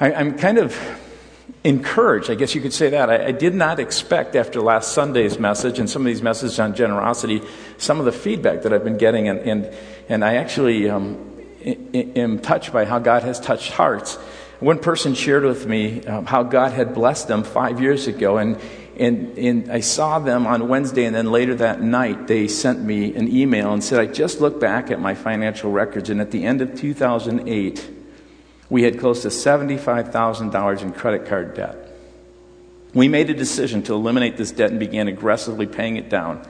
I, am kind of encouraged, I guess you could say that. I, I, did not expect after last Sunday's message and some of these messages on generosity, some of the feedback that I've been getting, and, and, and I actually um, am touched by how God has touched hearts. One person shared with me um, how God had blessed them five years ago, and, and, and I saw them on Wednesday, and then later that night, they sent me an email and said, I just looked back at my financial records, and at the end of 2008, we had close to $75,000 in credit card debt. We made a decision to eliminate this debt and began aggressively paying it down.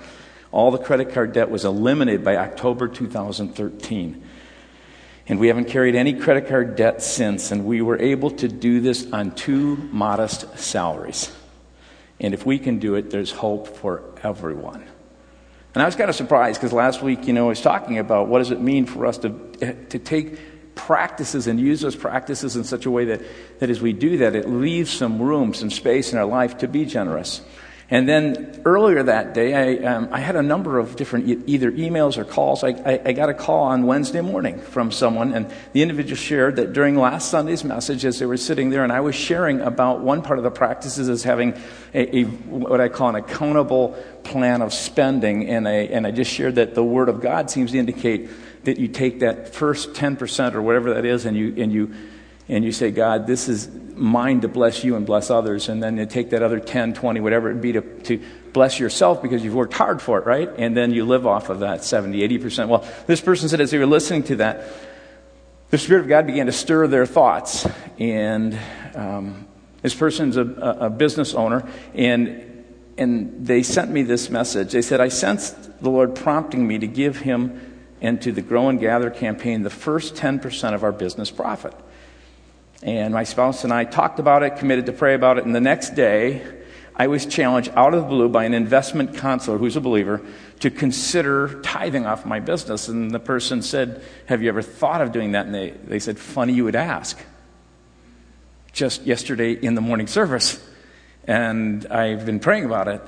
All the credit card debt was eliminated by October 2013. And we haven't carried any credit card debt since, and we were able to do this on two modest salaries. And if we can do it, there's hope for everyone. And I was kind of surprised because last week, you know, I was talking about what does it mean for us to, to take practices and use those practices in such a way that, that as we do that, it leaves some room, some space in our life to be generous. And then earlier that day, I, um, I had a number of different e- either emails or calls. I, I, I, got a call on Wednesday morning from someone, and the individual shared that during last Sunday's message, as they were sitting there, and I was sharing about one part of the practices as having a, a what I call an accountable plan of spending, and I, and I just shared that the Word of God seems to indicate that you take that first 10% or whatever that is and you, and you, and you say, God, this is mine to bless you and bless others. And then you take that other 10, 20, whatever it be to, to bless yourself because you've worked hard for it, right? And then you live off of that 70, 80%. Well, this person said as they were listening to that, the Spirit of God began to stir their thoughts. And um, this person's a, a business owner. And, and they sent me this message. They said, I sensed the Lord prompting me to give him and to the Grow and Gather campaign the first 10% of our business profit. And my spouse and I talked about it, committed to pray about it, and the next day, I was challenged out of the blue by an investment counselor who's a believer to consider tithing off my business. And the person said, Have you ever thought of doing that? And they, they said, Funny you would ask. Just yesterday in the morning service. And I've been praying about it.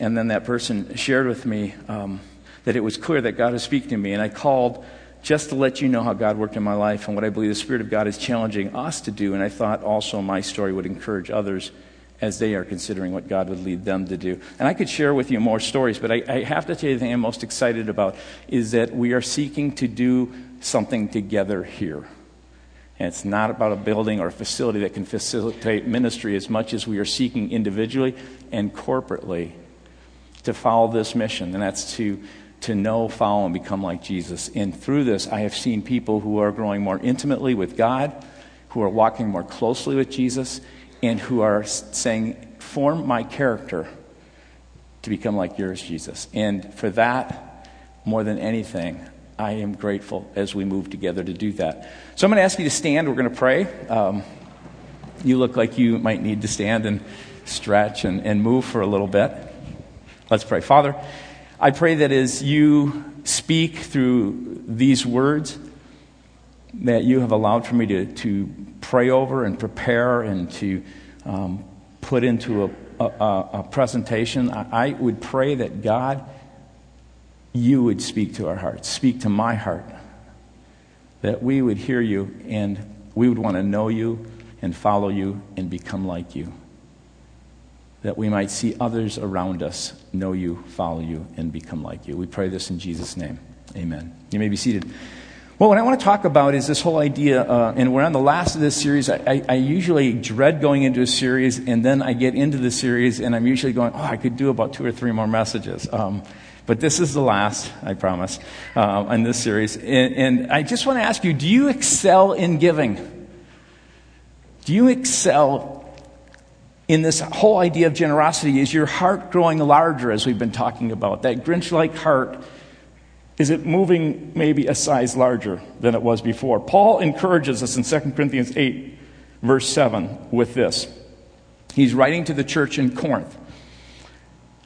And then that person shared with me, um, that it was clear that God was speaking to me. And I called just to let you know how God worked in my life and what I believe the Spirit of God is challenging us to do. And I thought also my story would encourage others as they are considering what God would lead them to do. And I could share with you more stories, but I, I have to tell you the thing I'm most excited about is that we are seeking to do something together here. And it's not about a building or a facility that can facilitate ministry as much as we are seeking individually and corporately to follow this mission, and that's to to know, follow, and become like Jesus. And through this, I have seen people who are growing more intimately with God, who are walking more closely with Jesus, and who are saying, Form my character to become like yours, Jesus. And for that, more than anything, I am grateful as we move together to do that. So I'm going to ask you to stand. We're going to pray. Um, you look like you might need to stand and stretch and, and move for a little bit. Let's pray. Father, I pray that as you speak through these words, that you have allowed for me to, to pray over and prepare and to um, put into a, a, a presentation. I, I would pray that God, you would speak to our hearts, speak to my heart, that we would hear you and we would want to know you and follow you and become like you that we might see others around us know you, follow you, and become like you. We pray this in Jesus' name. Amen. You may be seated. Well, what I want to talk about is this whole idea, uh, and we're on the last of this series. I, I, I, usually dread going into a series, and then I get into the series, and I'm usually going, oh, I could do about two or three more messages. Um, but this is the last, I promise, uh, in this series. And, and I just want to ask you do you excel in giving? Do you excel in this whole idea of generosity is your heart growing larger, as we've been talking about. That Grinch like heart, is it moving maybe a size larger than it was before? Paul encourages us in 2 Corinthians 8, verse 7, with this. He's writing to the church in Corinth.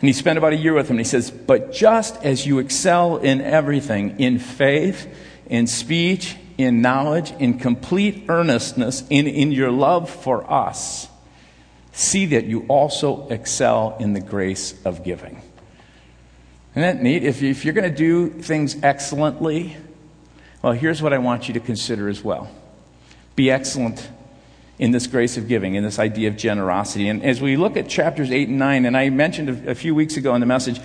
And he spent about a year with them. And he says, But just as you excel in everything, in faith, in speech, in knowledge, in complete earnestness, in, in your love for us, see that you also excel in the grace of giving. Isn't that neat? If, you, if you're going to do things excellently, well, here's what I want you to consider as well be excellent in this grace of giving, in this idea of generosity. And as we look at chapters 8 and 9, and I mentioned a few weeks ago in the message,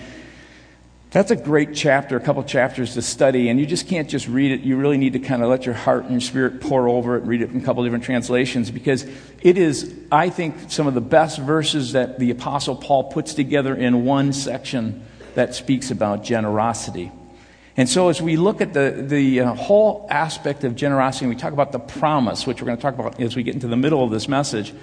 that's a great chapter, a couple chapters to study, and you just can't just read it. You really need to kind of let your heart and your spirit pour over it, read it in a couple different translations, because it is, I think, some of the best verses that the Apostle Paul puts together in one section that speaks about generosity. And so, as we look at the, the uh, whole aspect of generosity, and we talk about the promise, which we're going to talk about as we get into the middle of this message,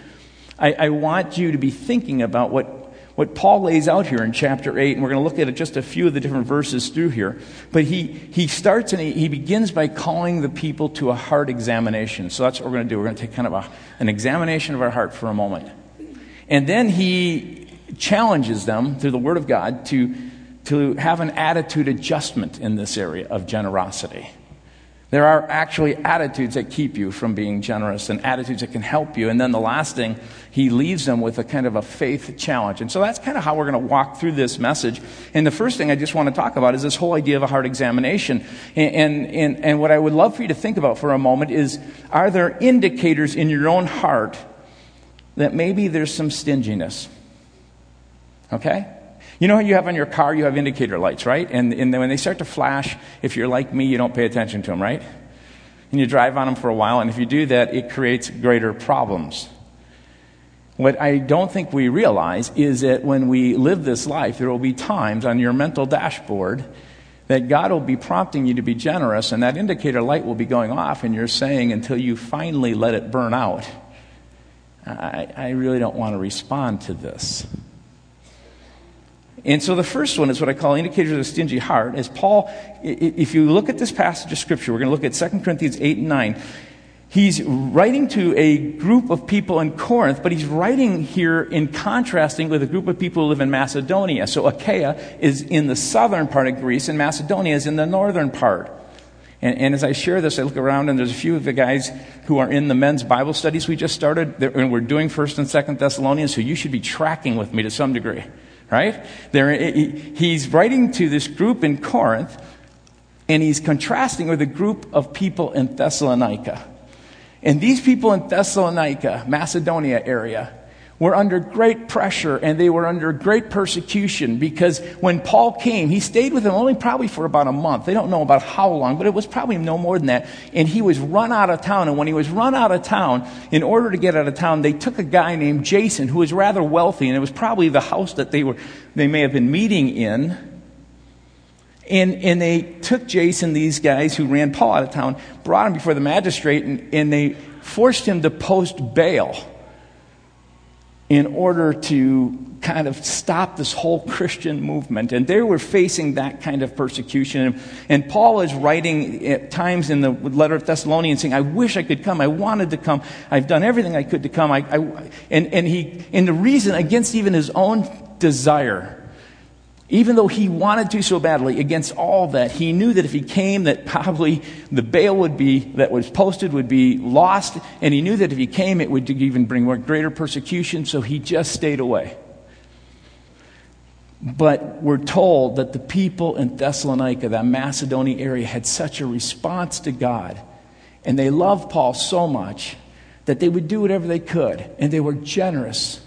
I, I want you to be thinking about what what Paul lays out here in chapter 8, and we're going to look at just a few of the different verses through here. But he, he starts and he, he begins by calling the people to a heart examination. So that's what we're going to do. We're going to take kind of a, an examination of our heart for a moment. And then he challenges them through the Word of God to, to have an attitude adjustment in this area of generosity. There are actually attitudes that keep you from being generous and attitudes that can help you. And then the last thing, he leaves them with a kind of a faith challenge. And so that's kind of how we're going to walk through this message. And the first thing I just want to talk about is this whole idea of a heart examination. And, and, and, what I would love for you to think about for a moment is are there indicators in your own heart that maybe there's some stinginess? Okay? You know how you have on your car, you have indicator lights, right? And, and when they start to flash, if you're like me, you don't pay attention to them, right? And you drive on them for a while, and if you do that, it creates greater problems. What I don't think we realize is that when we live this life, there will be times on your mental dashboard that God will be prompting you to be generous, and that indicator light will be going off, and you're saying until you finally let it burn out, I, I really don't want to respond to this. And so the first one is what I call indicators of a stingy heart. As Paul, if you look at this passage of Scripture, we're going to look at 2 Corinthians 8 and 9. He's writing to a group of people in Corinth, but he's writing here in contrasting with a group of people who live in Macedonia. So Achaia is in the southern part of Greece, and Macedonia is in the northern part. And, and, as I share this, I look around and there's a few of the guys who are in the men's Bible studies we just started, and we're doing First and Second Thessalonians, so you should be tracking with me to some degree right? He's writing to this group in Corinth, and he's contrasting with a group of people in Thessalonica. And these people in Thessalonica, Macedonia area, were under great pressure and they were under great persecution because when Paul came, he stayed with them only probably for about a month. They don't know about how long, but it was probably no more than that. And he was run out of town. And when he was run out of town, in order to get out of town, they took a guy named Jason who was rather wealthy and it was probably the house that they were, they may have been meeting in. And, and they took Jason, these guys who ran Paul out of town, brought him before the magistrate, and, and they forced him to post bail in order to kind of stop this whole Christian movement. And they were facing that kind of persecution. And Paul is writing at times in the letter of Thessalonians saying, I wish I could come. I wanted to come. I've done everything I could to come. I, I, and, and, he, and the reason against even his own desire even though he wanted to so badly against all that, he knew that if he came, that probably the bail would be, that was posted would be lost. And he knew that if he came, it would even bring more greater persecution. So he just stayed away. But we're told that the people in Thessalonica, that Macedonia area, had such a response to God. And they loved Paul so much that they would do whatever they could. And they were generous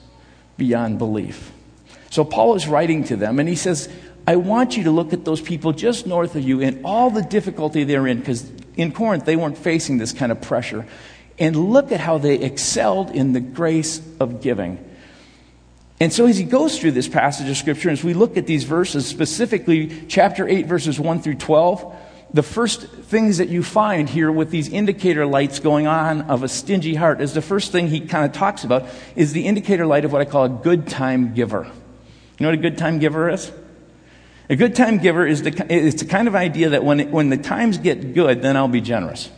beyond belief. So Paul is writing to them, and he says, I want you to look at those people just north of you and all the difficulty they're in, because in Corinth they weren't facing this kind of pressure. And look at how they excelled in the grace of giving. And so, as he goes through this passage of Scripture, as we look at these verses, specifically chapter 8, verses 1 through 12, the first things that you find here with these indicator lights going on of a stingy heart is the first thing he kind of talks about is the indicator light of what I call a good time giver. You know what a good time giver is? A good time giver is the, it's the kind of idea that when, when the times get good, then I'll be generous.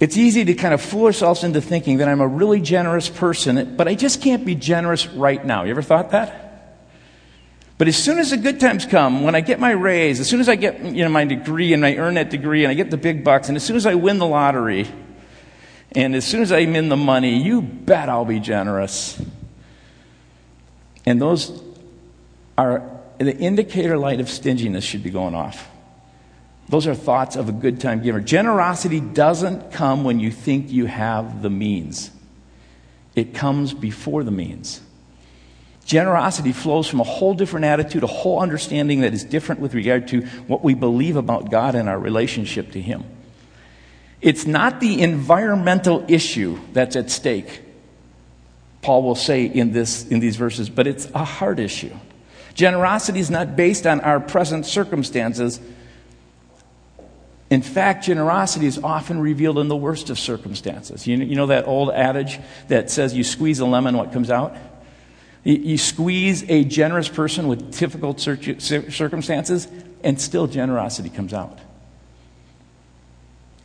It's easy to kind of fool ourselves into thinking that I'm a really generous person, but I just can't be generous right now. You ever thought that? But as soon as the good times come, when I get my raise, as soon as I get you know, my degree and I earn that degree and I get the big bucks, and as soon as I win the lottery, and as soon as I'm in the money, you bet I'll be generous. And those are the indicator light of stinginess should be going off. Those are thoughts of a good time giver. Generosity doesn't come when you think you have the means, it comes before the means. Generosity flows from a whole different attitude, a whole understanding that is different with regard to what we believe about God and our relationship to Him. It's not the environmental issue that's at stake, Paul will say in, this, in these verses, but it's a heart issue. Generosity is not based on our present circumstances. In fact, generosity is often revealed in the worst of circumstances. You know, you know that old adage that says you squeeze a lemon, what comes out? You, you squeeze a generous person with difficult circumstances, and still generosity comes out.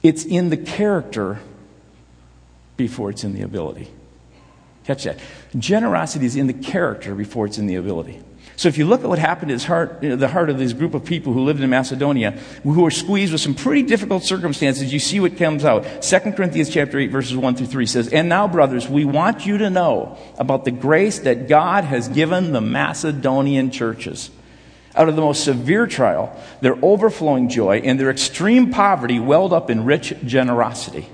It's in the character before it's in the ability. Catch that. Generosity is in the character before it's in the ability. So if you look at what happened his heart, you know, the heart of this group of people who lived in Macedonia, who were squeezed with some pretty difficult circumstances, you see what comes out. 2 Corinthians chapter 8, verses 1 through 3 says, And now, brothers, we want you to know about the grace that God has given the Macedonian churches. Out of the most severe trial, their overflowing joy and their extreme poverty welled up in rich generosity.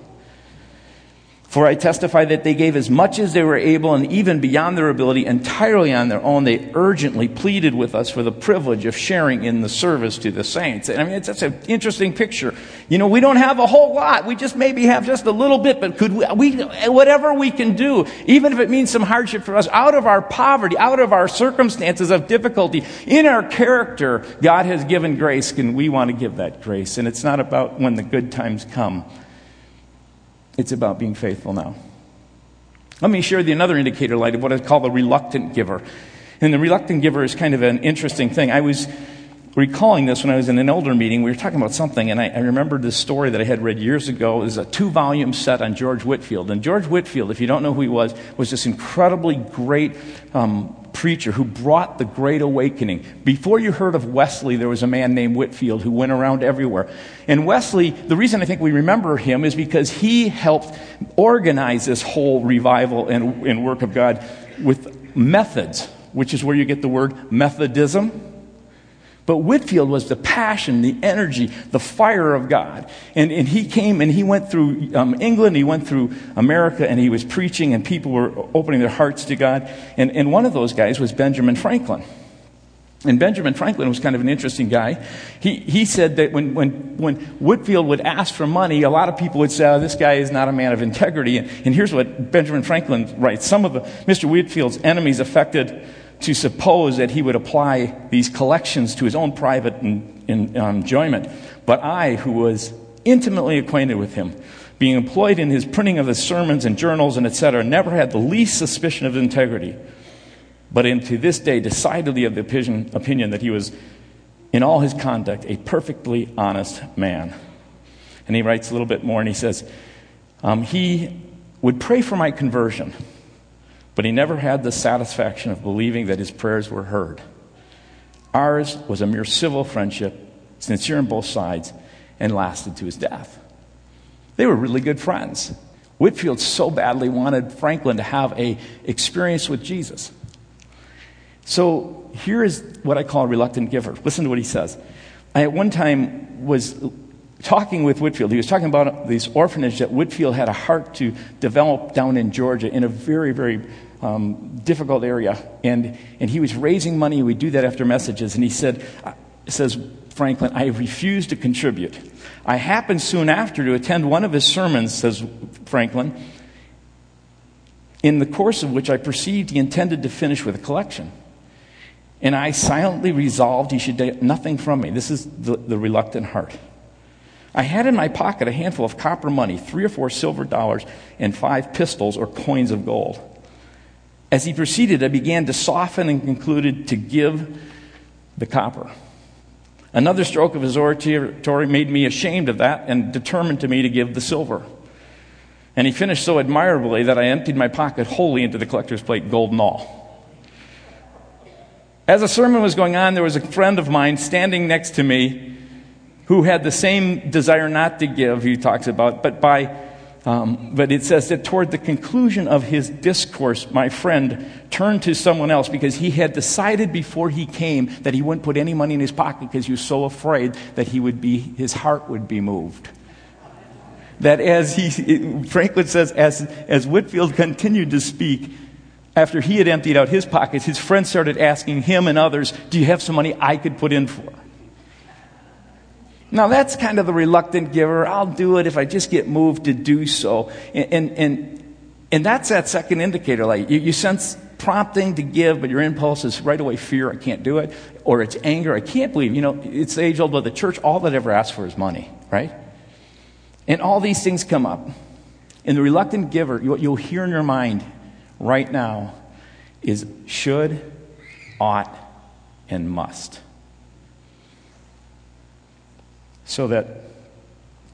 For I testify that they gave as much as they were able and even beyond their ability, entirely on their own. They urgently pleaded with us for the privilege of sharing in the service to the saints. And I mean, it's such an interesting picture. You know, we don't have a whole lot. We just maybe have just a little bit, but could we, we whatever we can do, even if it means some hardship for us, out of our poverty, out of our circumstances of difficulty, in our character, God has given grace, and we want to give that grace. And it's not about when the good times come. It's about being faithful now. Let me share you another indicator light of what I call the reluctant giver. And the reluctant giver is kind of an interesting thing. I was recalling this when I was in an elder meeting. We were talking about something, and I, I remembered this story that I had read years ago. It was a two volume set on George Whitefield. And George Whitefield, if you don't know who he was, was this incredibly great um, preacher who brought the Great Awakening. Before you heard of Wesley, there was a man named Whitefield who went around everywhere. And Wesley, the reason I think we remember him is because he helped organize this whole revival and, and work of God with methods, which is where you get the word Methodism. But Whitefield was the passion, the energy, the fire of God. And, and he came and he went through um, England, he went through America, and he was preaching, and people were opening their hearts to God. And, and one of those guys was Benjamin Franklin. And Benjamin Franklin was kind of an interesting guy. He, he said that when, when, when Whitefield would ask for money, a lot of people would say, oh, this guy is not a man of integrity. And, and here's what Benjamin Franklin writes. Some of the, Mr. Whitefield's enemies affected to suppose that he would apply these collections to his own private in, in, um, enjoyment. But I, who was intimately acquainted with him, being employed in his printing of his sermons and journals and etc., never had the least suspicion of integrity, but into this day decidedly of the opinion, opinion that he was, in all his conduct, a perfectly honest man. And he writes a little bit more and he says, um, He would pray for my conversion but he never had the satisfaction of believing that his prayers were heard. Ours was a mere civil friendship, sincere on both sides, and lasted to his death. They were really good friends. Whitefield so badly wanted Franklin to have a experience with Jesus. So here is what I call a reluctant giver. Listen to what he says. I at one time was talking with Whitefield, He was talking about this orphanage that Whitefield had a heart to develop down in Georgia in a very, very um, difficult area. And, and he was raising money. We do that after messages. And he said, uh, says Franklin, I refuse to contribute. I happened soon after to attend one of his sermons, says Franklin, in the course of which I perceived he intended to finish with a collection. And I silently resolved he should get nothing from me. This is the, the reluctant heart. I had in my pocket a handful of copper money, three or four silver dollars, and five pistols or coins of gold. As he proceeded, I began to soften and concluded to give the copper. Another stroke of his oratory made me ashamed of that and determined to me to give the silver. And he finished so admirably that I emptied my pocket wholly into the collector's plate, gold and all. As the sermon was going on, there was a friend of mine standing next to me who had the same desire not to give, he talks about, but by Um, but it says that toward the conclusion of his discourse, my friend turned to someone else because he had decided before he came that he wouldn't put any money in his pocket because he was so afraid that he would be, his heart would be moved. That as he, Franklin says, as, as Whitefield continued to speak, after he had emptied out his pockets, his friend started asking him and others, Do you have some money I could put in for? Now, that's kind of the reluctant giver. I'll do it if I just get moved to do so. And, and, and, and that's that second indicator. Like you, you sense prompting to give, but your impulse is right away fear, I can't do it. Or it's anger, I can't believe. You know, it's age old, but the church, all that ever asks for is money, right? And all these things come up. And the reluctant giver, what you'll hear in your mind right now is should, ought, and must. So that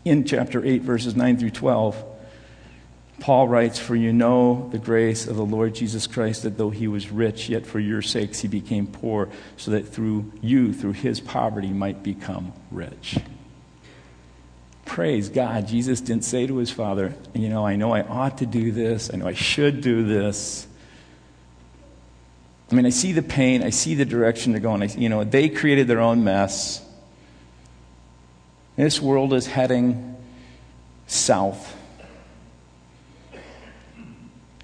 in chapter 8, verses 9 through 12, Paul writes, For you know the grace of the Lord Jesus Christ, that though he was rich, yet for your sakes he became poor, so that through you, through his poverty, might become rich. Praise God. Jesus didn't say to his father, You know, I know I ought to do this, I know I should do this. I mean, I see the pain, I see the direction they're going. I, you know, they created their own mess. This world is heading south.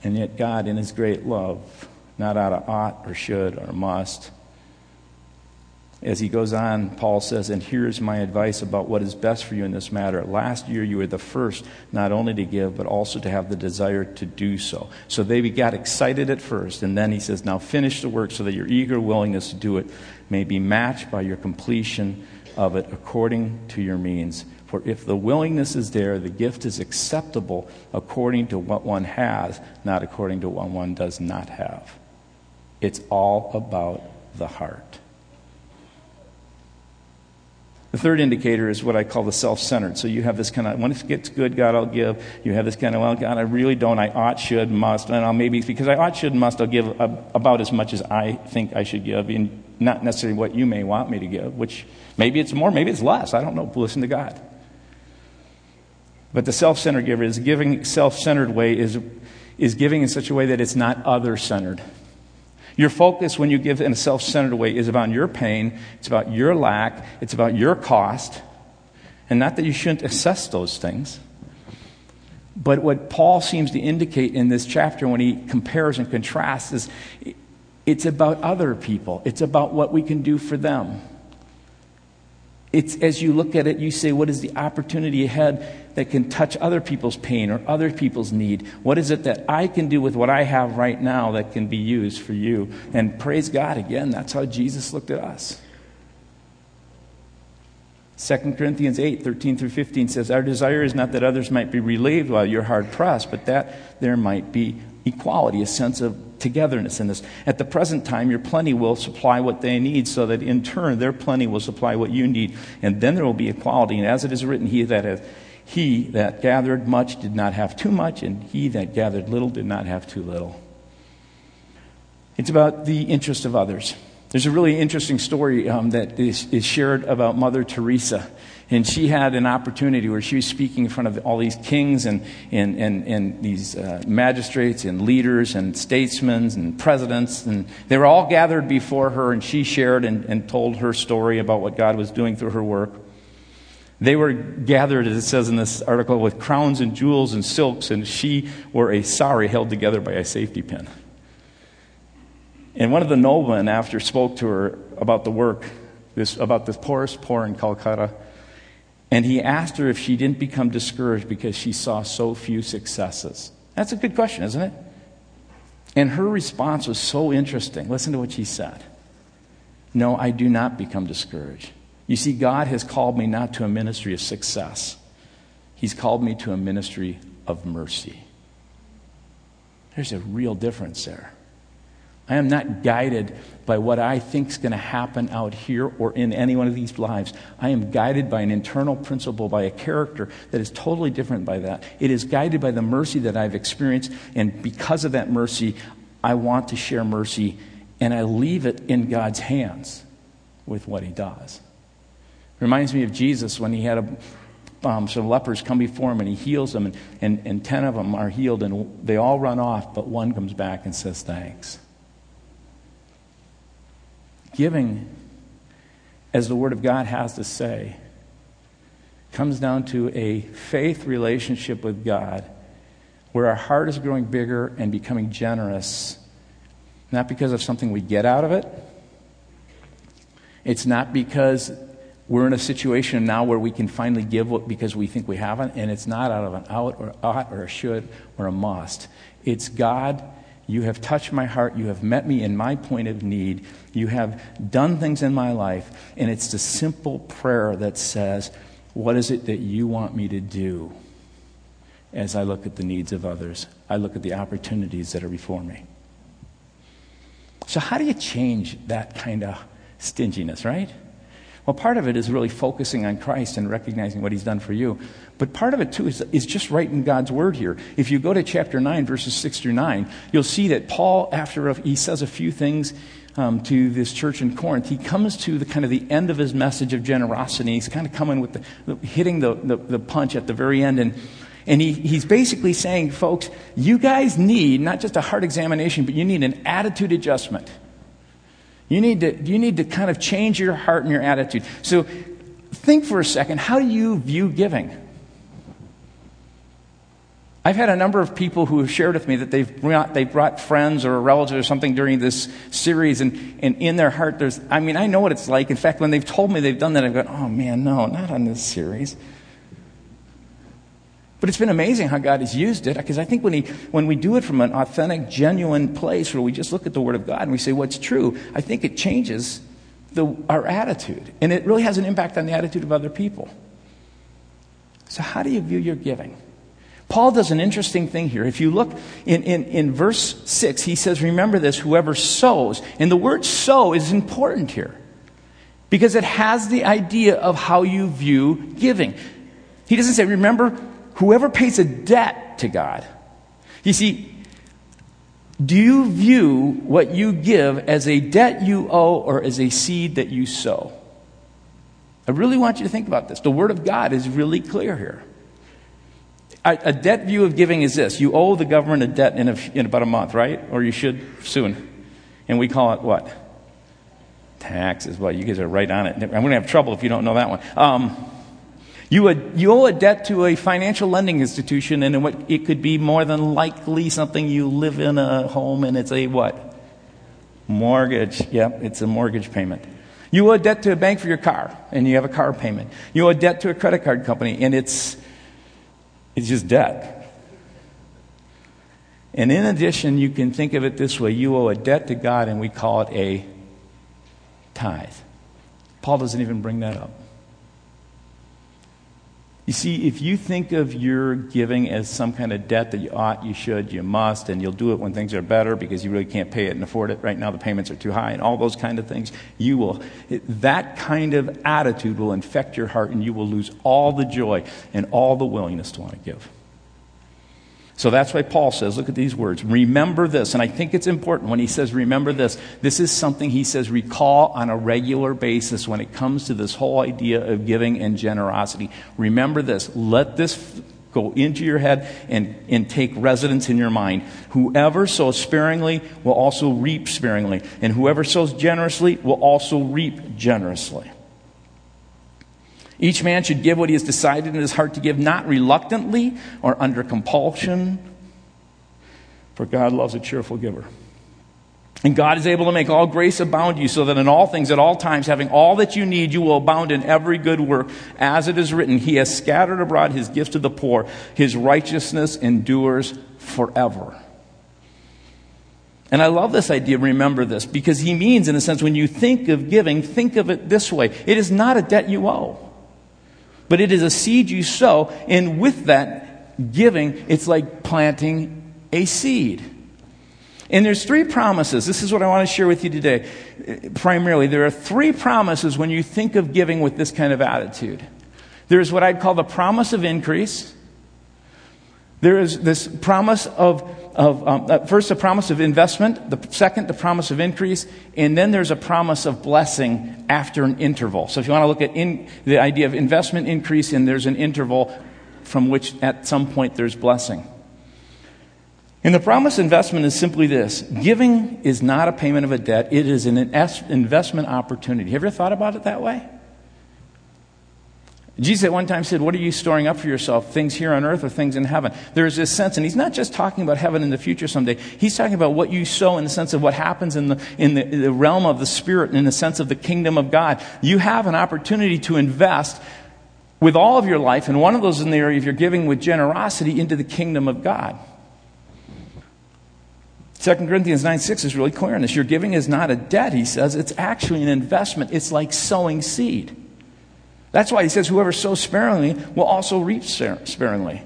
And yet, God, in His great love, not out of ought or should or must, as he goes on, Paul says, And here's my advice about what is best for you in this matter. Last year, you were the first not only to give, but also to have the desire to do so. So they got excited at first, and then he says, Now finish the work so that your eager willingness to do it may be matched by your completion of it according to your means. For if the willingness is there, the gift is acceptable according to what one has, not according to what one does not have. It's all about the heart. The third indicator is what I call the self centered. So you have this kind of, when it gets good, God, I'll give. You have this kind of, well, God, I really don't. I ought, should, must. And I'll maybe, because I ought, should, must, I'll give about as much as I think I should give, and not necessarily what you may want me to give, which maybe it's more, maybe it's less. I don't know. Listen to God. But the self centered giver is giving self centered way is, is giving in such a way that it's not other centered. Your focus when you give in a self centered way is about your pain, it's about your lack, it's about your cost. And not that you shouldn't assess those things. But what Paul seems to indicate in this chapter when he compares and contrasts is it's about other people, it's about what we can do for them. It's as you look at it, you say, what is the opportunity ahead that can touch other people's pain or other people's need? What is it that I can do with what I have right now that can be used for you? And praise God again, that's how Jesus looked at us. 2 Corinthians 8, 13 through 15 says, Our desire is not that others might be relieved while you're hard pressed, but that there might be equality, a sense of togetherness in this. At the present time, your plenty will supply what they need, so that in turn their plenty will supply what you need, and then there will be equality. And as it is written, he that hath, he that gathered much did not have too much, and he that gathered little did not have too little. It's about the interest of others. There's a really interesting story um, that is, is shared about Mother Teresa. And she had an opportunity where she was speaking in front of all these kings and, and, and, and these uh, magistrates and leaders and statesmen and presidents. And they were all gathered before her, and she shared and, and told her story about what God was doing through her work. They were gathered, as it says in this article, with crowns and jewels and silks, and she wore a sari held together by a safety pin. And one of the noblemen, after spoke to her about the work, this, about the poorest poor in Calcutta, and he asked her if she didn't become discouraged because she saw so few successes. That's a good question, isn't it? And her response was so interesting. Listen to what she said No, I do not become discouraged. You see, God has called me not to a ministry of success, He's called me to a ministry of mercy. There's a real difference there. I am not guided by what I think is going to happen out here or in any one of these lives. I am guided by an internal principle, by a character that is totally different by that. It is guided by the mercy that I've experienced, and because of that mercy, I want to share mercy, and I leave it in God's hands with what He does. Reminds me of Jesus when He had a um, some lepers come before him and he heals them, and, and, and 10 of them are healed, and they all run off, but one comes back and says, Thanks. Giving, as the Word of God has to say, comes down to a faith relationship with God where our heart is growing bigger and becoming generous, not because of something we get out of it. It's not because we're in a situation now where we can finally give because we think we haven't, and it's not out of an out or ought or a should or a must. It's God, you have touched my heart, you have met me in my point of need, you have done things in my life, and it's the simple prayer that says, What is it that you want me to do as I look at the needs of others? I look at the opportunities that are before me. So, how do you change that kind of stinginess, right? Well, part of it is really focusing on Christ and recognizing what he's done for you. But part of it, too, is, is just in God's word here. If you go to chapter 9, verses 6 through 9, you'll see that Paul, after a, he says a few things um, to this church in Corinth, he comes to the kind of the end of his message of generosity. He's kind of coming with the, hitting the, the, the punch at the very end. And, and he, he's basically saying, folks, you guys need not just a heart examination, but you need an attitude adjustment. You need to, you need to kind of change your heart and your attitude. So think for a second how do you view giving? I've had a number of people who have shared with me that they've brought, they've brought friends or a relative or something during this series, and, and in their heart, there's, I mean, I know what it's like. In fact, when they've told me they've done that, I've gone, oh man, no, not on this series. But it's been amazing how God has used it because I think when, he, when we do it from an authentic, genuine place where we just look at the Word of God and we say what's true, I think it changes the, our attitude. And it really has an impact on the attitude of other people. So, how do you view your giving? Paul does an interesting thing here. If you look in, in, in verse 6, he says, Remember this, whoever sows. And the word sow is important here because it has the idea of how you view giving. He doesn't say, Remember whoever pays a debt to God. You see, do you view what you give as a debt you owe or as a seed that you sow? I really want you to think about this. The Word of God is really clear here. A, a debt view of giving is this you owe the government a debt in, a, in about a month, right? Or you should soon. And we call it what? Taxes. Well, you guys are right on it. I'm going to have trouble if you don't know that one. Um, you, owe a debt to a financial lending institution, and it could be more than likely something you live in a home and it's a what? Mortgage. Yep, it's a mortgage payment. You owe a debt to a bank for your car, and you have a car payment. You owe a debt to a credit card company, and it's, it's just debt. And in addition, you can think of it this way you owe a debt to God, and we call it a tithe. Paul doesn't even bring that up. You see, if you think of your giving as some kind of debt that you ought, you should, you must, and you'll do it when things are better because you really can't pay it and afford it right now, the payments are too high, and all those kind of things, you will, that kind of attitude will infect your heart and you will lose all the joy and all the willingness to want to give. So that's why Paul says, look at these words. Remember this. And I think it's important when he says, remember this. This is something he says, recall on a regular basis when it comes to this whole idea of giving and generosity. Remember this. Let this go into your head and, and take residence in your mind. Whoever sows sparingly will also reap sparingly. And whoever sows generously will also reap generously. Each man should give what he has decided in his heart to give, not reluctantly or under compulsion, for God loves a cheerful giver. And God is able to make all grace abound you, so that in all things, at all times, having all that you need, you will abound in every good work. As it is written, He has scattered abroad His gifts to the poor, His righteousness endures forever. And I love this idea, remember this, because He means, in a sense, when you think of giving, think of it this way it is not a debt you owe but it is a seed you sow. And with that giving, it's like planting a seed. And there's three promises. This is what I want to share with you today. Primarily, there are three promises when you think of giving with this kind of attitude. There's what I'd call the promise of increase, There is this promise of, of um, uh, first, a promise of investment, the second, the promise of increase, and then there's a promise of blessing after an interval. So if you want to look at in, the idea of investment increase, and there's an interval from which at some point there's blessing. And the promise investment is simply this giving is not a payment of a debt, it is an investment opportunity. Have you ever thought about it that way? Jesus at one time said, What are you storing up for yourself? Things here on earth or things in heaven? There is this sense, and he's not just talking about heaven in the future someday. He's talking about what you sow in the sense of what happens in the, in the, the realm of the Spirit and in the sense of the kingdom of God. You have an opportunity to invest with all of your life, and one of those in the area of your giving with generosity into the kingdom of God. 2 Corinthians 9 6 is really clear on this. Your giving is not a debt, he says. It's actually an investment. It's like sowing seed. That's why he says, whoever sows sparingly will also reap sparingly.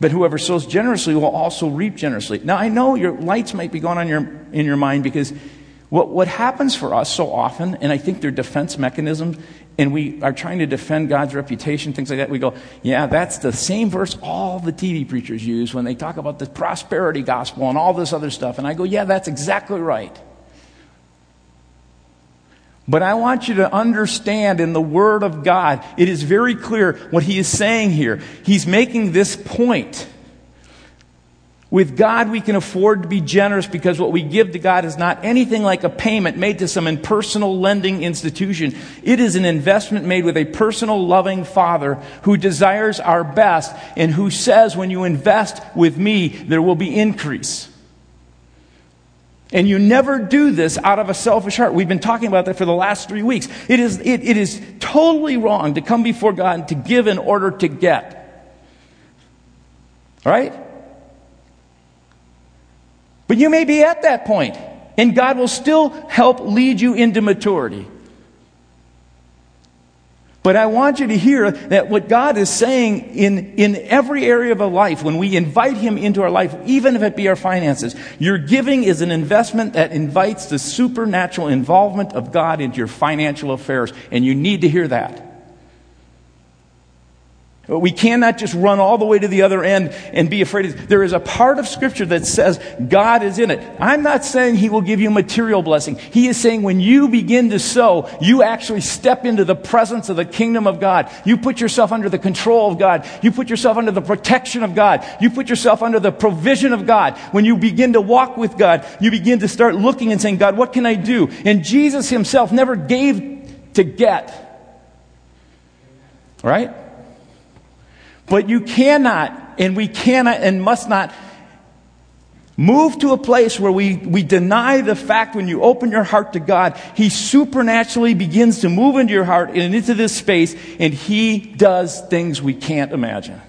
But whoever sows generously will also reap generously. Now, I know your lights might be going on your, in your mind because what, what happens for us so often, and I think they're defense mechanisms, and we are trying to defend God's reputation, things like that, we go, yeah, that's the same verse all the TV preachers use when they talk about the prosperity gospel and all this other stuff. And I go, yeah, that's exactly right. But I want you to understand in the Word of God, it is very clear what he is saying here. He's making this point. With God, we can afford to be generous because what we give to God is not anything like a payment made to some impersonal lending institution. It is an investment made with a personal, loving Father who desires our best and who says, when you invest with me, there will be increase. And you never do this out of a selfish heart. We've been talking about that for the last three weeks. It is, it, it is totally wrong to come before God and to give in order to get. Right? But you may be at that point, and God will still help lead you into maturity. But I want you to hear that what God is saying in, in every area of our life, when we invite Him into our life, even if it be our finances, your giving is an investment that invites the supernatural involvement of God into your financial affairs. And you need to hear that. We cannot just run all the way to the other end and be afraid. There is a part of Scripture that says God is in it. I'm not saying He will give you material blessing. He is saying when you begin to sow, you actually step into the presence of the kingdom of God. You put yourself under the control of God. You put yourself under the protection of God. You put yourself under the provision of God. When you begin to walk with God, you begin to start looking and saying, God, what can I do? And Jesus Himself never gave to get. Right? But you cannot, and we cannot and must not move to a place where we, we deny the fact when you open your heart to God, He supernaturally begins to move into your heart and into this space, and He does things we can't imagine.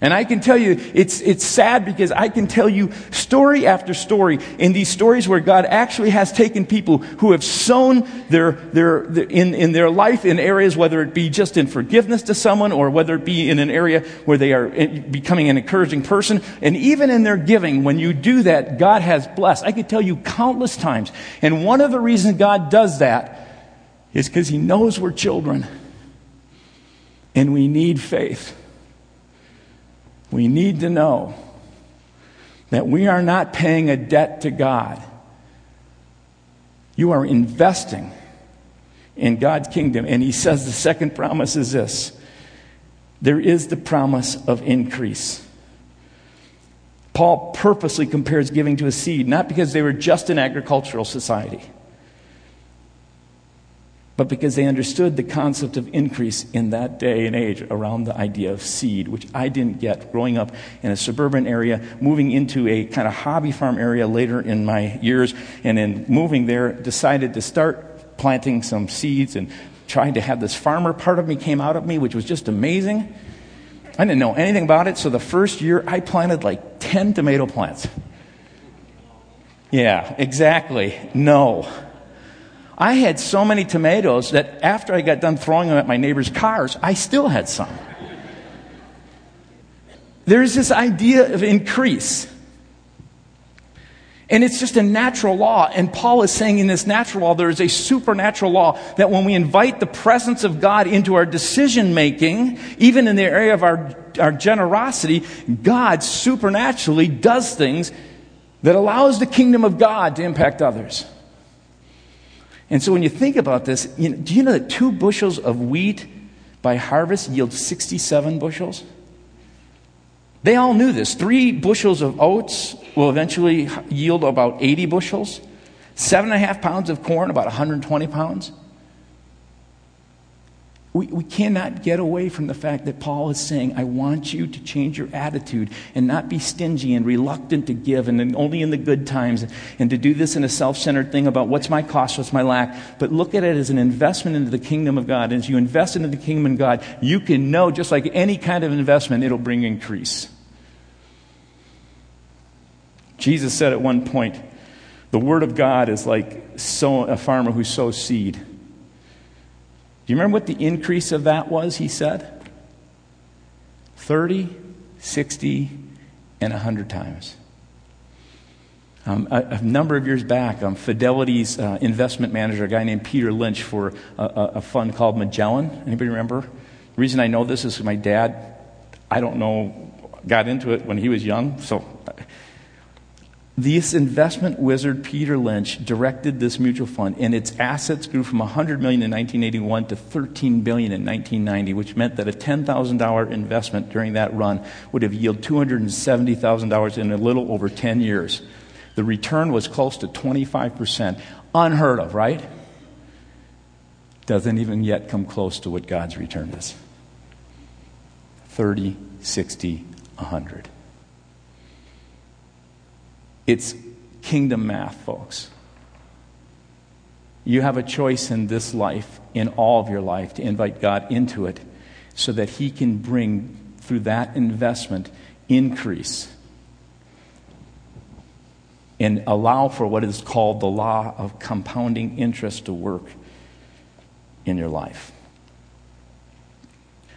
And I can tell you, it's, it's sad because I can tell you story after story in these stories where God actually has taken people who have sown their, their, their, in, in their life in areas, whether it be just in forgiveness to someone or whether it be in an area where they are eh, becoming an encouraging person. And even in their giving, when you do that, God has blessed. I could tell you countless times. And one of the reasons God does that is because He knows we're children and we need faith we need to know that we are not paying a debt to God. You are investing in God's kingdom. And he says the second promise is this there is the promise of increase. Paul purposely compares giving to a seed, not because they were just an agricultural society but because they understood the concept of increase in that day and age around the idea of seed, which I didn't get growing up in a suburban area, moving into a kind of hobby farm area later in my years, and then moving there, decided to start planting some seeds and trying to have this farmer part of me came out of me, which was just amazing. I didn't know anything about it, so the first year I planted like 10 tomato plants. Yeah, exactly. No. I had so many tomatoes that after I got done throwing them at my neighbor's cars, I still had some. There's this idea of increase. And it's just a natural law. And Paul is saying in this natural law, there is a supernatural law that when we invite the presence of God into our decision making, even in the area of our our generosity, God supernaturally does things that allows the kingdom of God to impact others. And so when you think about this, you know, do you know that two bushels of wheat by harvest yield 67 bushels? They all knew this. Three bushels of oats will eventually yield about 80 bushels. Seven and a half pounds of corn, about 120 pounds. We, we cannot get away from the fact that Paul is saying, I want you to change your attitude and not be stingy and reluctant to give and only in the good times and to do this in a self centered thing about what's my cost, what's my lack, but look at it as an investment into the kingdom of God. And as you invest into the kingdom of God, you can know, just like any kind of investment, it'll bring increase. Jesus said at one point, the word of God is like sow, a farmer who sows seed. Do you remember what the increase of that was, he said? 30, 60, and 100 times. Um, a, a, number of years back, um, Fidelity's uh, investment manager, a guy named Peter Lynch, for a, a, a fund called Magellan. Anybody remember? The reason I know this is my dad, I don't know, got into it when he was young, so this investment wizard, Peter Lynch, directed this mutual fund, and its assets grew from 100 million in 1981 to 13 billion in 1990, which meant that a $10,000 investment during that run would have yielded $270,000 in a little over 10 years. The return was close to 25%. Unheard of, right? Doesn't even yet come close to what God's return is 30, 60, 100. It's kingdom math, folks. You have a choice in this life, in all of your life, to invite God into it so that He can bring, through that investment, increase and allow for what is called the law of compounding interest to work in your life.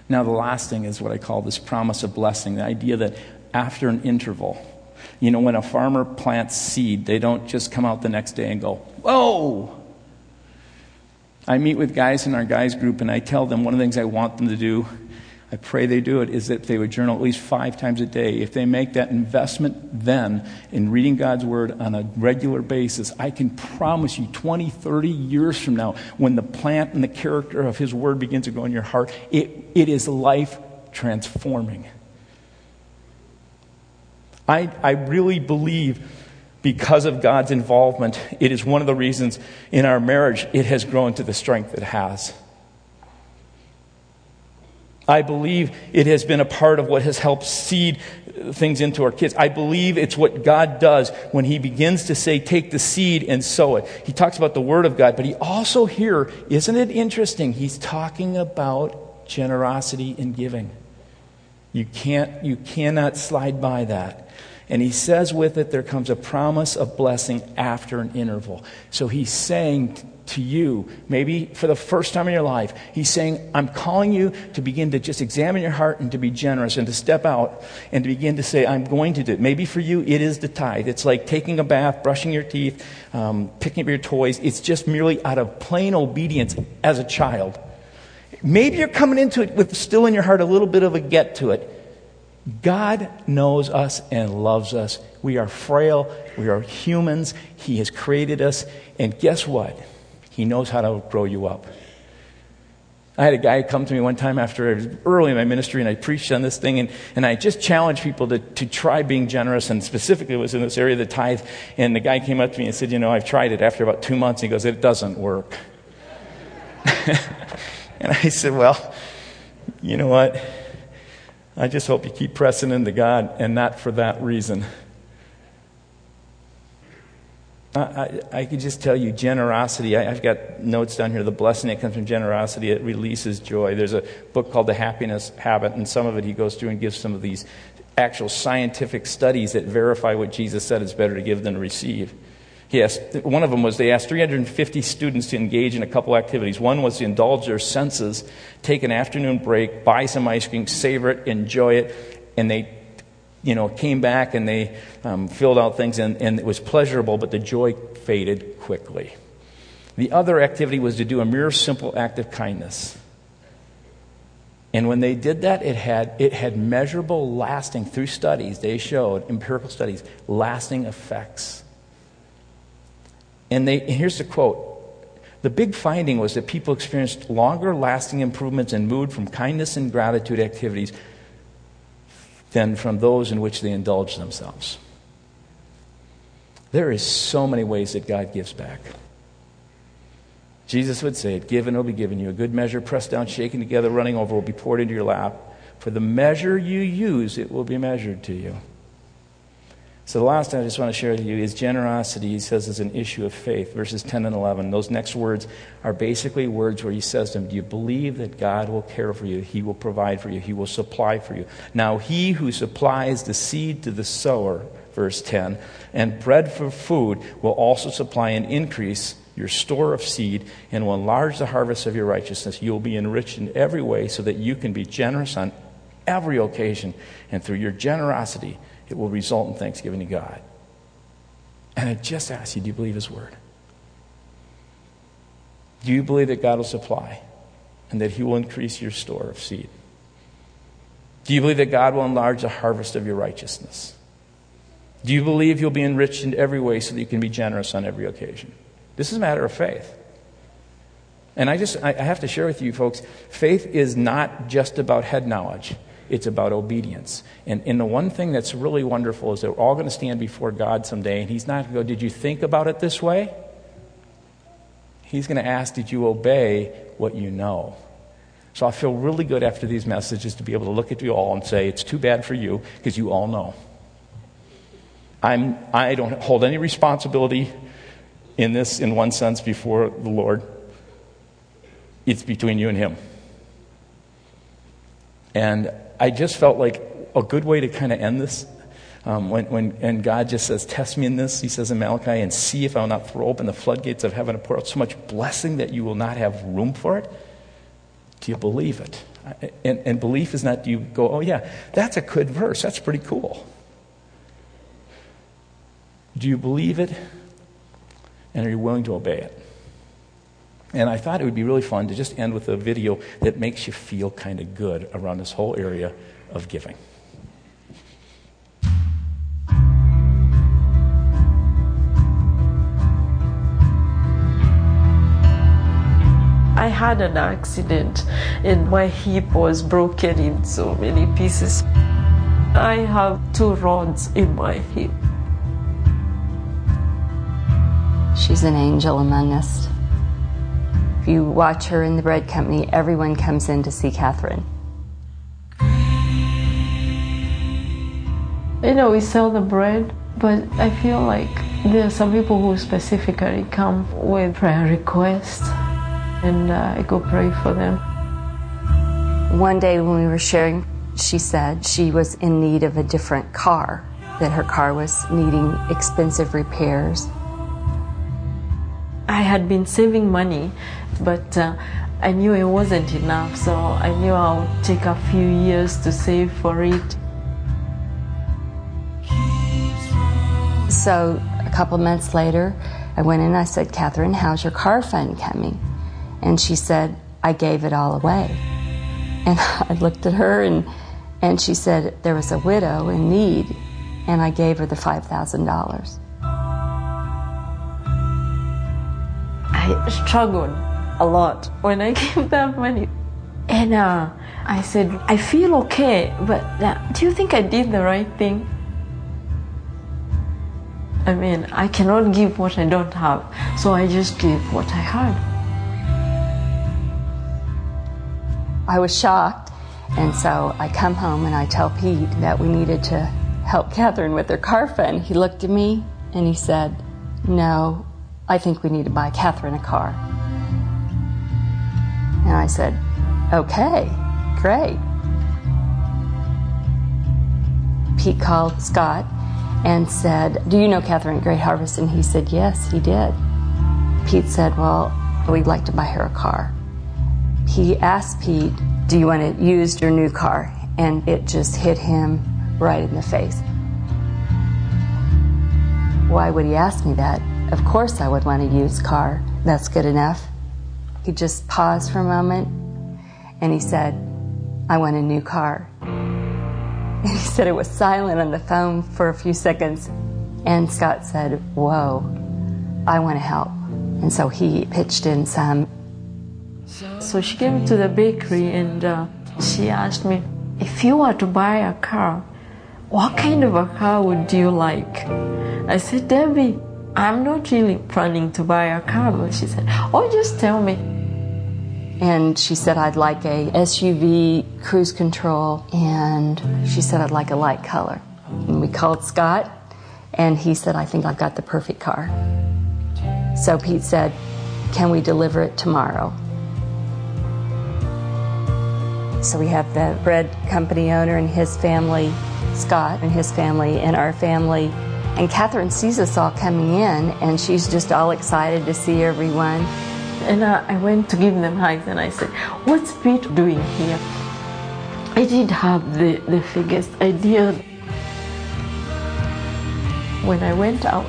Now, the last thing is what I call this promise of blessing the idea that after an interval, you know, when a farmer plants seed, they don't just come out the next day and go, Whoa! I meet with guys in our guys group and I tell them one of the things I want them to do, I pray they do it, is that they would journal at least five times a day. If they make that investment then in reading God's Word on a regular basis, I can promise you 20, 30 years from now, when the plant and the character of His Word begins to grow in your heart, it, it is life transforming. I, I really believe because of God's involvement, it is one of the reasons in our marriage it has grown to the strength it has. I believe it has been a part of what has helped seed things into our kids. I believe it's what God does when He begins to say, take the seed and sow it. He talks about the Word of God, but He also here, isn't it interesting? He's talking about generosity and giving. You can't, you cannot slide by that. And he says with it, there comes a promise of blessing after an interval. So he's saying to you, maybe for the first time in your life, he's saying, I'm calling you to begin to just examine your heart and to be generous and to step out and to begin to say, I'm going to do it. Maybe for you, it is the tithe. It's like taking a bath, brushing your teeth, um, picking up your toys. It's just merely out of plain obedience as a child. Maybe you're coming into it with still in your heart a little bit of a get to it. God knows us and loves us. We are frail. We are humans. He has created us. And guess what? He knows how to grow you up. I had a guy come to me one time after early in my ministry, and I preached on this thing, and, and I just challenged people to, to try being generous, and specifically it was in this area of the tithe. And the guy came up to me and said, You know, I've tried it after about two months. He goes, It doesn't work. and I said, Well, you know what? I just hope you keep pressing into God and not for that reason. I, I, I could just tell you generosity. I, have got notes down here. The blessing that comes from generosity, it releases joy. There's a book called The Happiness Habit, and some of it he goes through and gives some of these actual scientific studies that verify what Jesus said it's better to give than to receive. He asked, one of them was they asked 350 students to engage in a couple activities. One was to indulge their senses, take an afternoon break, buy some ice cream, savor it, enjoy it, and they you know, came back and they um, filled out things, and, and it was pleasurable, but the joy faded quickly. The other activity was to do a mere simple act of kindness. And when they did that, it had, it had measurable, lasting, through studies, they showed, empirical studies, lasting effects. And, they, and here's the quote The big finding was that people experienced longer lasting improvements in mood from kindness and gratitude activities than from those in which they indulged themselves. There is so many ways that God gives back. Jesus would say, it, Given will be given you. A good measure, pressed down, shaken together, running over, will be poured into your lap. For the measure you use, it will be measured to you. So, the last thing I just want to share with you is generosity, he says, is an issue of faith. Verses 10 and 11. Those next words are basically words where he says to them, Do you believe that God will care for you? He will provide for you, He will supply for you. Now, he who supplies the seed to the sower, verse 10, and bread for food will also supply an increase your store of seed and will enlarge the harvest of your righteousness. You will be enriched in every way so that you can be generous on every occasion. And through your generosity, it will result in thanksgiving to God. And I just ask you do you believe His word? Do you believe that God will supply and that He will increase your store of seed? Do you believe that God will enlarge the harvest of your righteousness? Do you believe you'll be enriched in every way so that you can be generous on every occasion? This is a matter of faith. And I just I have to share with you folks, faith is not just about head knowledge. It's about obedience. And, and the one thing that's really wonderful is that we're all going to stand before God someday, and He's not going to go, Did you think about it this way? He's going to ask, Did you obey what you know? So I feel really good after these messages to be able to look at you all and say, It's too bad for you because you all know. I'm, I don't hold any responsibility in this, in one sense, before the Lord. It's between you and Him. And I just felt like a good way to kind of end this. Um, when, when, and God just says, Test me in this, he says in Malachi, and see if I will not throw open the floodgates of heaven and pour out so much blessing that you will not have room for it. Do you believe it? And, and belief is not, you go, oh, yeah, that's a good verse. That's pretty cool. Do you believe it? And are you willing to obey it? And I thought it would be really fun to just end with a video that makes you feel kind of good around this whole area of giving. I had an accident and my hip was broken in so many pieces. I have two rods in my hip. She's an angel among us. If you watch her in the bread company, everyone comes in to see Catherine. You know, we sell the bread, but I feel like there are some people who specifically come with prayer requests, and uh, I go pray for them. One day when we were sharing, she said she was in need of a different car, that her car was needing expensive repairs. I had been saving money, but uh, I knew it wasn't enough, so I knew I would take a few years to save for it. So a couple months later, I went in and I said, Catherine, how's your car fund coming? And she said, I gave it all away. And I looked at her and, and she said there was a widow in need, and I gave her the $5,000. I struggled a lot when I gave that money. And uh, I said, I feel okay, but uh, do you think I did the right thing? I mean, I cannot give what I don't have, so I just gave what I had. I was shocked, and so I come home and I tell Pete that we needed to help Catherine with her car fund. He looked at me and he said, No, I think we need to buy Catherine a car. And I said, Okay, great. Pete called Scott and said, Do you know Catherine Great Harvest? And he said, Yes, he did. Pete said, Well, we'd like to buy her a car. He asked Pete, Do you want to use your new car? And it just hit him right in the face. Why would he ask me that? Of course, I would want a used car. That's good enough. He just paused for a moment and he said, I want a new car. And he said it was silent on the phone for a few seconds. And Scott said, Whoa, I want to help. And so he pitched in some. So she came to the bakery and uh, she asked me, if you were to buy a car, what kind of a car would you like? I said, Debbie, I'm not really planning to buy a car. But she said, Oh, just tell me. And she said, I'd like a SUV cruise control. And she said, I'd like a light color. And we called Scott, and he said, I think I've got the perfect car. So Pete said, Can we deliver it tomorrow? So we have the bread company owner and his family, Scott and his family, and our family. And Catherine sees us all coming in, and she's just all excited to see everyone. And uh, I went to give them hugs and I said, What's Pete doing here? I didn't have the, the biggest idea. When I went out,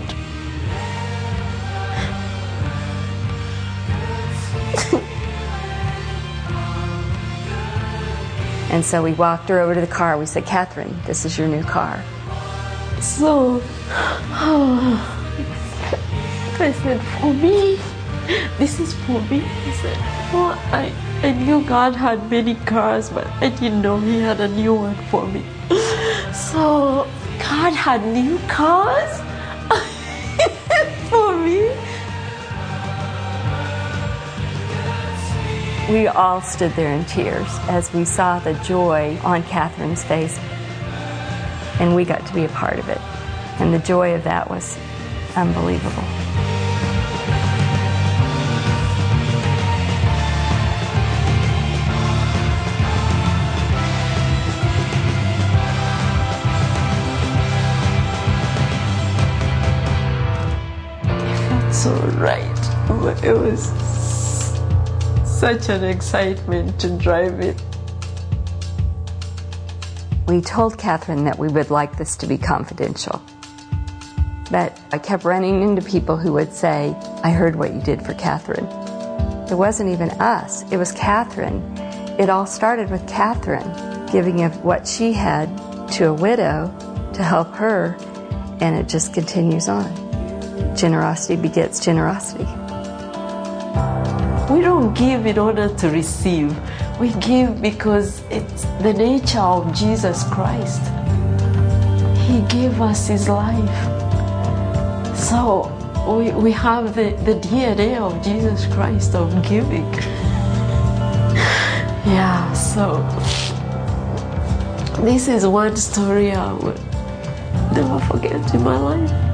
And so we walked her over to the car. We said, Catherine, this is your new car. So Oh, I said, For me? This is for me? I said, Oh, I, I knew God had many cars, but I didn't know He had a new one for me. So God had new cars for me? We all stood there in tears as we saw the joy on Catherine's face, and we got to be a part of it. And the joy of that was unbelievable. It felt so right. It was such an excitement to drive it. We told Catherine that we would like this to be confidential. But I kept running into people who would say, I heard what you did for Catherine. It wasn't even us, it was Catherine. It all started with Catherine giving of what she had to a widow to help her, and it just continues on. Generosity begets generosity. We don't give in order to receive. We give because it's the nature of Jesus Christ. He gave us His life. So we, we have the, the DNA of Jesus Christ of giving. Yeah, so this is one story I would never forget in my life.